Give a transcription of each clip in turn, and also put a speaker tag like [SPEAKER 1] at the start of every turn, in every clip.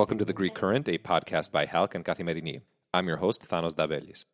[SPEAKER 1] Welcome to The Greek Current, a podcast by HALC and Kathimerini. I'm your host, Thanos Davelis.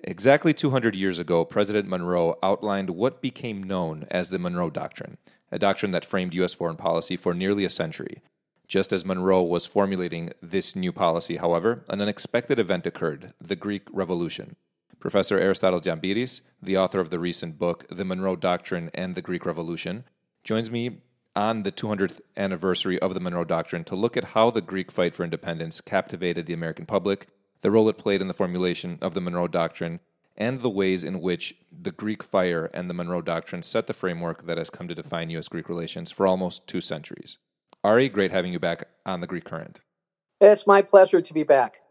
[SPEAKER 1] Exactly 200 years ago, President Monroe outlined what became known as the Monroe Doctrine, a doctrine that framed U.S. foreign policy for nearly a century. Just as Monroe was formulating this new policy, however, an unexpected event occurred the Greek Revolution. Professor Aristotle Tziampiris, the author of the recent book, The Monroe Doctrine and the Greek Revolution, joins me on the 200th anniversary of the Monroe Doctrine to look at how the Greek fight for independence captivated the American public, the role it played in the formulation of the Monroe Doctrine, and the ways in which the Greek fire and the Monroe Doctrine set the framework that has come to define U.S. Greek relations for almost two centuries. Ari, great having you back on the Greek Current.
[SPEAKER 2] It's my pleasure to be back.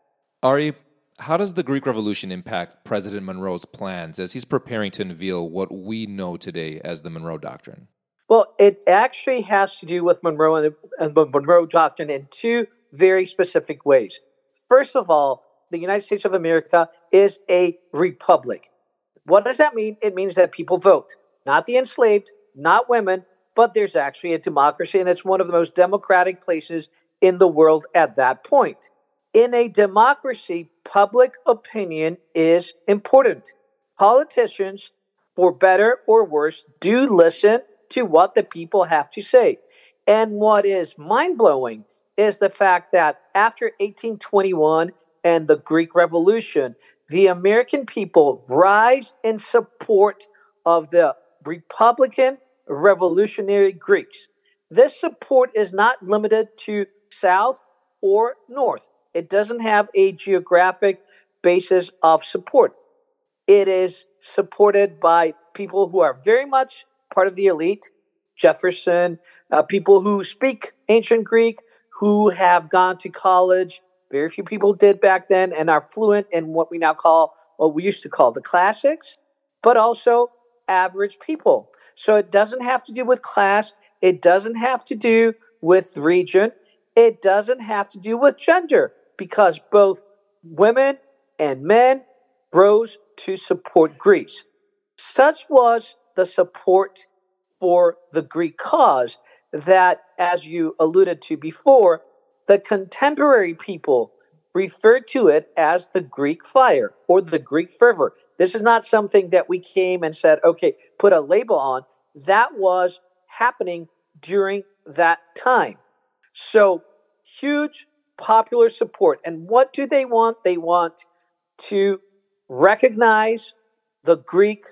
[SPEAKER 1] Ari, how does the Greek Revolution impact President Monroe's plans as he's preparing to unveil what we know today as the Monroe Doctrine?
[SPEAKER 2] Well, it actually has to do with Monroe and the, Monroe Doctrine in two very specific ways. First of all, the United States of America is a republic. What does that mean? It means that people vote, not the enslaved, not women, but there's actually a democracy, and it's one of the most democratic places in the world at that point. In a democracy, public opinion is important. Politicians, for better or worse, do listen to what the people have to say. And what is mind blowing is the fact that after 1821 and the Greek Revolution, the American people rise in support of the Republican revolutionary Greeks. This support is not limited to South or North. It doesn't have a geographic basis of support. It is supported by people who are very much part of the elite, Jefferson, uh, people who speak ancient Greek, who have gone to college. Very few people did back then and are fluent in what we now call, what we used to call the classics, but also average people. So it doesn't have to do with class. It doesn't have to do with region. It doesn't have to do with gender because both women and men rose to support Greece. Such was the support for the Greek cause that, as you alluded to before, the contemporary people referred to it as the Greek fire or the Greek fervor. This is not something that we came and said, okay, put a label on. That was happening during that time. So, huge popular support. And what do they want? They want to recognize the Greek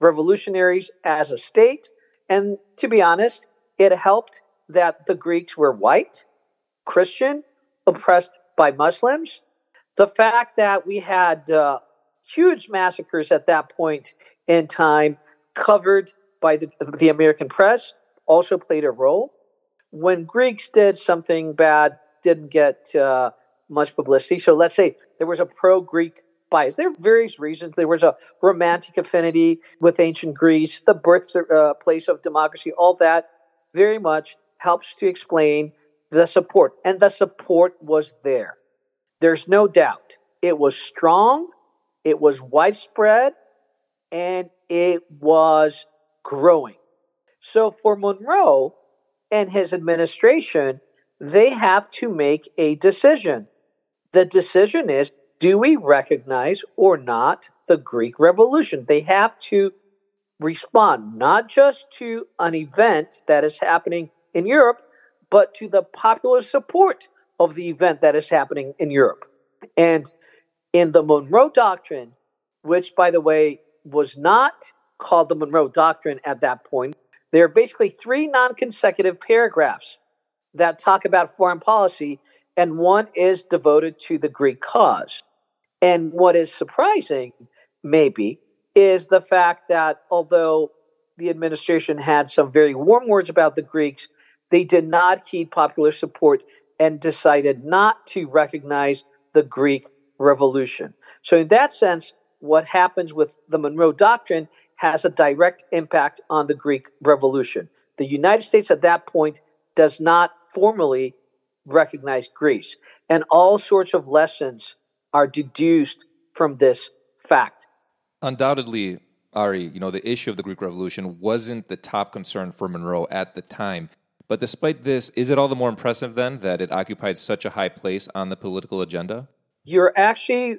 [SPEAKER 2] revolutionaries as a state. And to be honest, it helped that the Greeks were white, Christian, oppressed by Muslims. The fact that we had uh, huge massacres at that point in time covered by the, the American press also played a role. When Greeks did something bad, didn't get uh, much publicity. So let's say there was a pro Greek bias. There are various reasons. There was a romantic affinity with ancient Greece, the birthplace uh, of democracy, all that very much helps to explain the support. And the support was there. There's no doubt. It was strong, it was widespread, and it was growing. So for Monroe and his administration, they have to make a decision. The decision is do we recognize or not the Greek Revolution? They have to respond not just to an event that is happening in Europe, but to the popular support of the event that is happening in Europe. And in the Monroe Doctrine, which, by the way, was not called the Monroe Doctrine at that point, there are basically three non consecutive paragraphs that talk about foreign policy, and one is devoted to the Greek cause. And what is surprising, maybe, is the fact that although the administration had some very warm words about the Greeks, they did not heed popular support and decided not to recognize the Greek Revolution. So, in that sense, what happens with the Monroe Doctrine has a direct impact on the Greek Revolution. The United States at that point does not formally recognize Greece. And all sorts of lessons are deduced from this fact.
[SPEAKER 1] Undoubtedly, Ari, you know, the issue of the Greek Revolution wasn't the top concern for Monroe at the time. But despite this, is it all the more impressive then that it occupied such a high place on the political agenda?
[SPEAKER 2] You're actually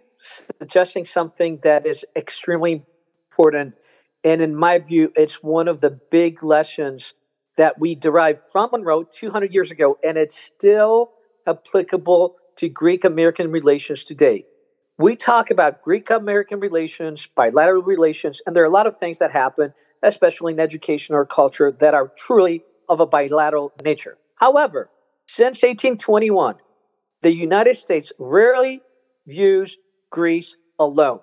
[SPEAKER 2] suggesting something that is extremely important. And in my view, it's one of the big lessons that we derived from Monroe 200 years ago, and it's still applicable to Greek American relations today. We talk about Greek American relations, bilateral relations, and there are a lot of things that happen, especially in education or culture, that are truly of a bilateral nature. However, since 1821, the United States rarely views Greece alone.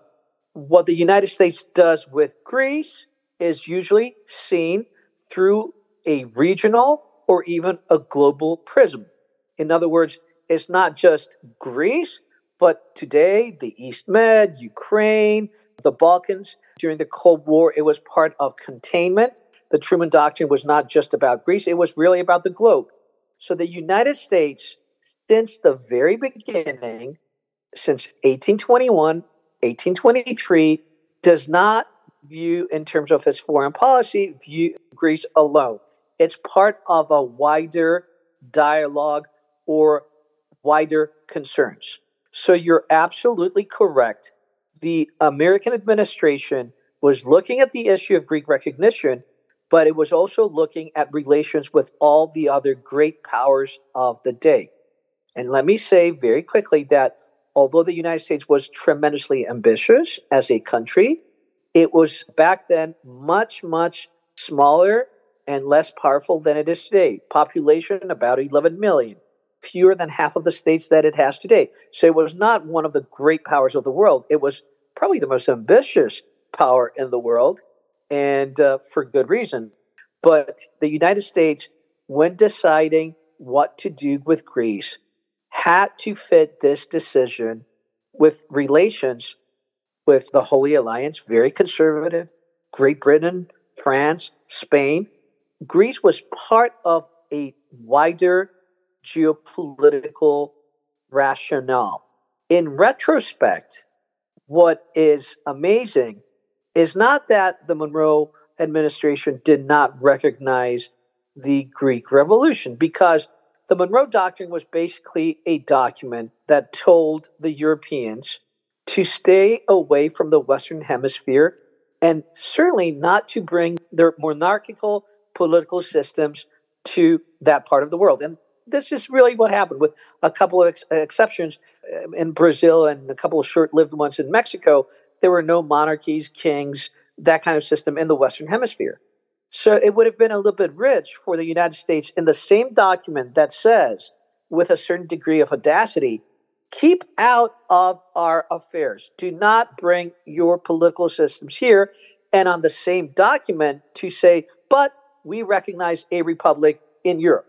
[SPEAKER 2] What the United States does with Greece is usually seen through a regional or even a global prism. In other words, it's not just Greece, but today the East Med, Ukraine, the Balkans. During the Cold War, it was part of containment. The Truman Doctrine was not just about Greece, it was really about the globe. So the United States, since the very beginning, since 1821, 1823, does not view, in terms of its foreign policy, view Greece alone. It's part of a wider dialogue or wider concerns. So you're absolutely correct. The American administration was looking at the issue of Greek recognition, but it was also looking at relations with all the other great powers of the day. And let me say very quickly that although the United States was tremendously ambitious as a country, it was back then much, much smaller and less powerful than it is today. Population about 11 million, fewer than half of the states that it has today. So it was not one of the great powers of the world. It was probably the most ambitious power in the world, and uh, for good reason. But the United States, when deciding what to do with Greece, had to fit this decision with relations with the Holy Alliance, very conservative, Great Britain, France, Spain, Greece was part of a wider geopolitical rationale. In retrospect, what is amazing is not that the Monroe administration did not recognize the Greek Revolution, because the Monroe Doctrine was basically a document that told the Europeans to stay away from the Western Hemisphere and certainly not to bring their monarchical political systems to that part of the world. And this is really what happened with a couple of ex- exceptions uh, in Brazil and a couple of short lived ones in Mexico. There were no monarchies, kings, that kind of system in the Western Hemisphere. So it would have been a little bit rich for the United States in the same document that says, with a certain degree of audacity, keep out of our affairs. Do not bring your political systems here. And on the same document to say, but we recognize a republic in Europe.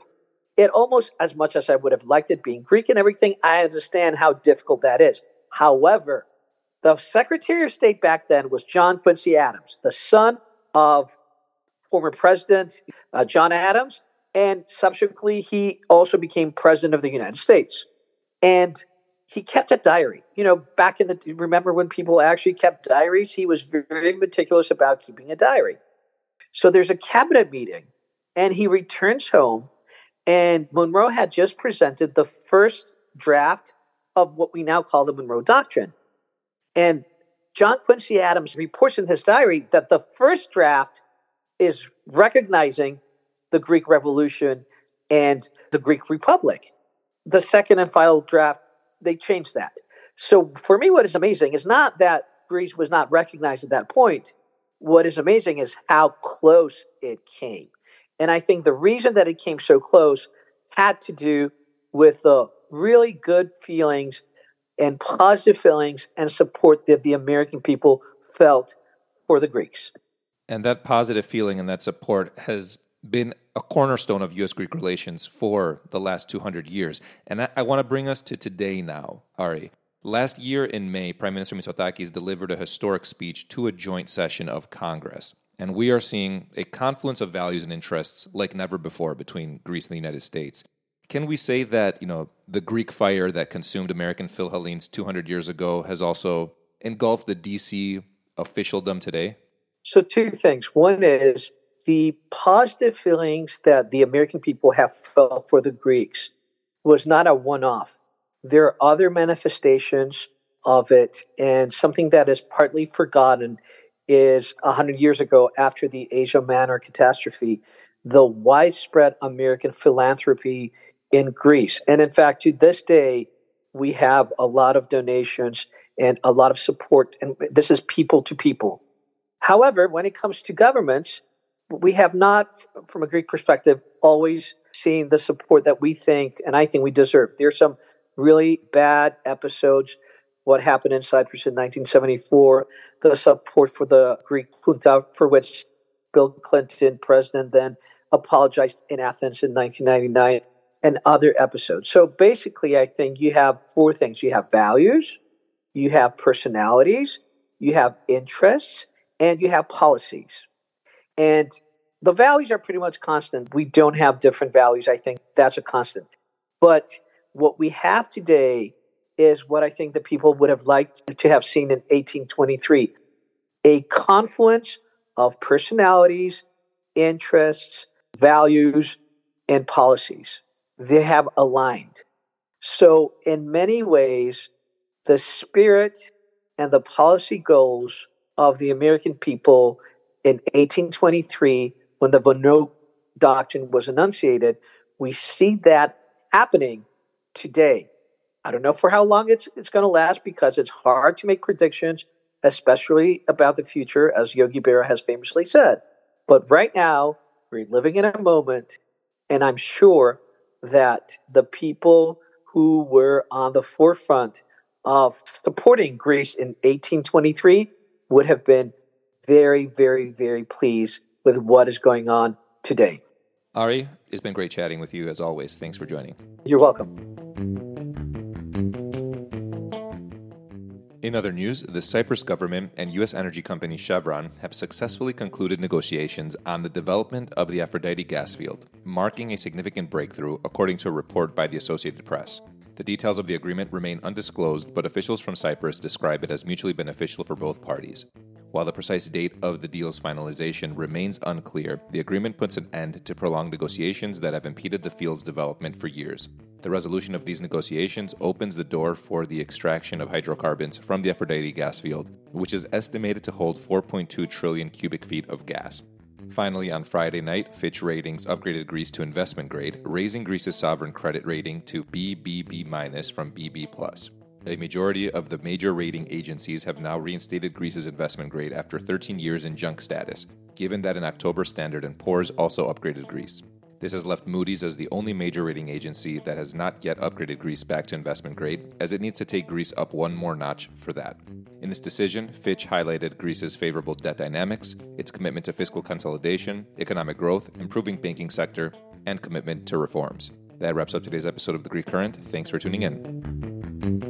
[SPEAKER 2] It almost as much as I would have liked it being Greek and everything, I understand how difficult that is. However, the Secretary of State back then was John Quincy Adams, the son of former President uh, John Adams, and subsequently he also became President of the United States. And he kept a diary. You know, back in the remember when people actually kept diaries, he was very meticulous about keeping a diary. So there's a cabinet meeting, and he returns home, and Monroe had just presented the first draft of what we now call the Monroe Doctrine. And John Quincy Adams reports in his diary that the first draft is recognizing the Greek Revolution and the Greek Republic. The second and final draft, they changed that. So for me, what is amazing is not that Greece was not recognized at that point, what is amazing is how close it came. And I think the reason that it came so close had to do with the really good feelings and positive feelings and support that the American people felt for the Greeks.
[SPEAKER 1] And that positive feeling and that support has been a cornerstone of U.S. Greek relations for the last 200 years. And I, I want to bring us to today now, Ari. Last year in May, Prime Minister Mitsotakis delivered a historic speech to a joint session of Congress. And we are seeing a confluence of values and interests like never before between Greece and the United States. Can we say that, you know, the Greek fire that consumed American Philhellenes 200 years ago has also engulfed the DC officialdom today?
[SPEAKER 2] So, two things. One is the positive feelings that the American people have felt for the Greeks was not a one off. There are other manifestations of it, and something that is partly forgotten is 100 years ago, after the Asia Minor catastrophe, the widespread American philanthropy in Greece. And in fact, to this day, we have a lot of donations and a lot of support, and this is people to people. However, when it comes to governments, we have not, from a Greek perspective, always seen the support that we think and I think we deserve. There's some really bad episodes. What happened in Cyprus in 1974, the support for the Greek junta, uh, for which Bill Clinton, president, then apologized in Athens in 1999, and other episodes. So basically, I think you have four things you have values, you have personalities, you have interests, and you have policies. And the values are pretty much constant. We don't have different values. I think that's a constant. But what we have today is what I think the people would have liked to have seen in 1823 a confluence of personalities, interests, values, and policies. They have aligned. So, in many ways, the spirit and the policy goals of the American people in 1823, when the Monroe Doctrine was enunciated, we see that happening today. I don't know for how long it's, it's going to last because it's hard to make predictions, especially about the future, as Yogi Berra has famously said. But right now, we're living in a moment, and I'm sure that the people who were on the forefront of supporting Greece in 1823 would have been very, very, very pleased with what is going on today.
[SPEAKER 1] Ari, it's been great chatting with you as always. Thanks for joining.
[SPEAKER 2] You're welcome.
[SPEAKER 1] In other news, the Cyprus government and U.S. energy company Chevron have successfully concluded negotiations on the development of the Aphrodite gas field, marking a significant breakthrough, according to a report by the Associated Press. The details of the agreement remain undisclosed, but officials from Cyprus describe it as mutually beneficial for both parties. While the precise date of the deal's finalization remains unclear, the agreement puts an end to prolonged negotiations that have impeded the field's development for years. The resolution of these negotiations opens the door for the extraction of hydrocarbons from the Aphrodite gas field, which is estimated to hold 4.2 trillion cubic feet of gas. Finally, on Friday night, Fitch Ratings upgraded Greece to investment grade, raising Greece's sovereign credit rating to BBB- from BB+ a majority of the major rating agencies have now reinstated Greece's investment grade after 13 years in junk status, given that in October Standard & Poor's also upgraded Greece. This has left Moody's as the only major rating agency that has not yet upgraded Greece back to investment grade, as it needs to take Greece up one more notch for that. In this decision, Fitch highlighted Greece's favorable debt dynamics, its commitment to fiscal consolidation, economic growth, improving banking sector, and commitment to reforms. That wraps up today's episode of The Greek Current. Thanks for tuning in.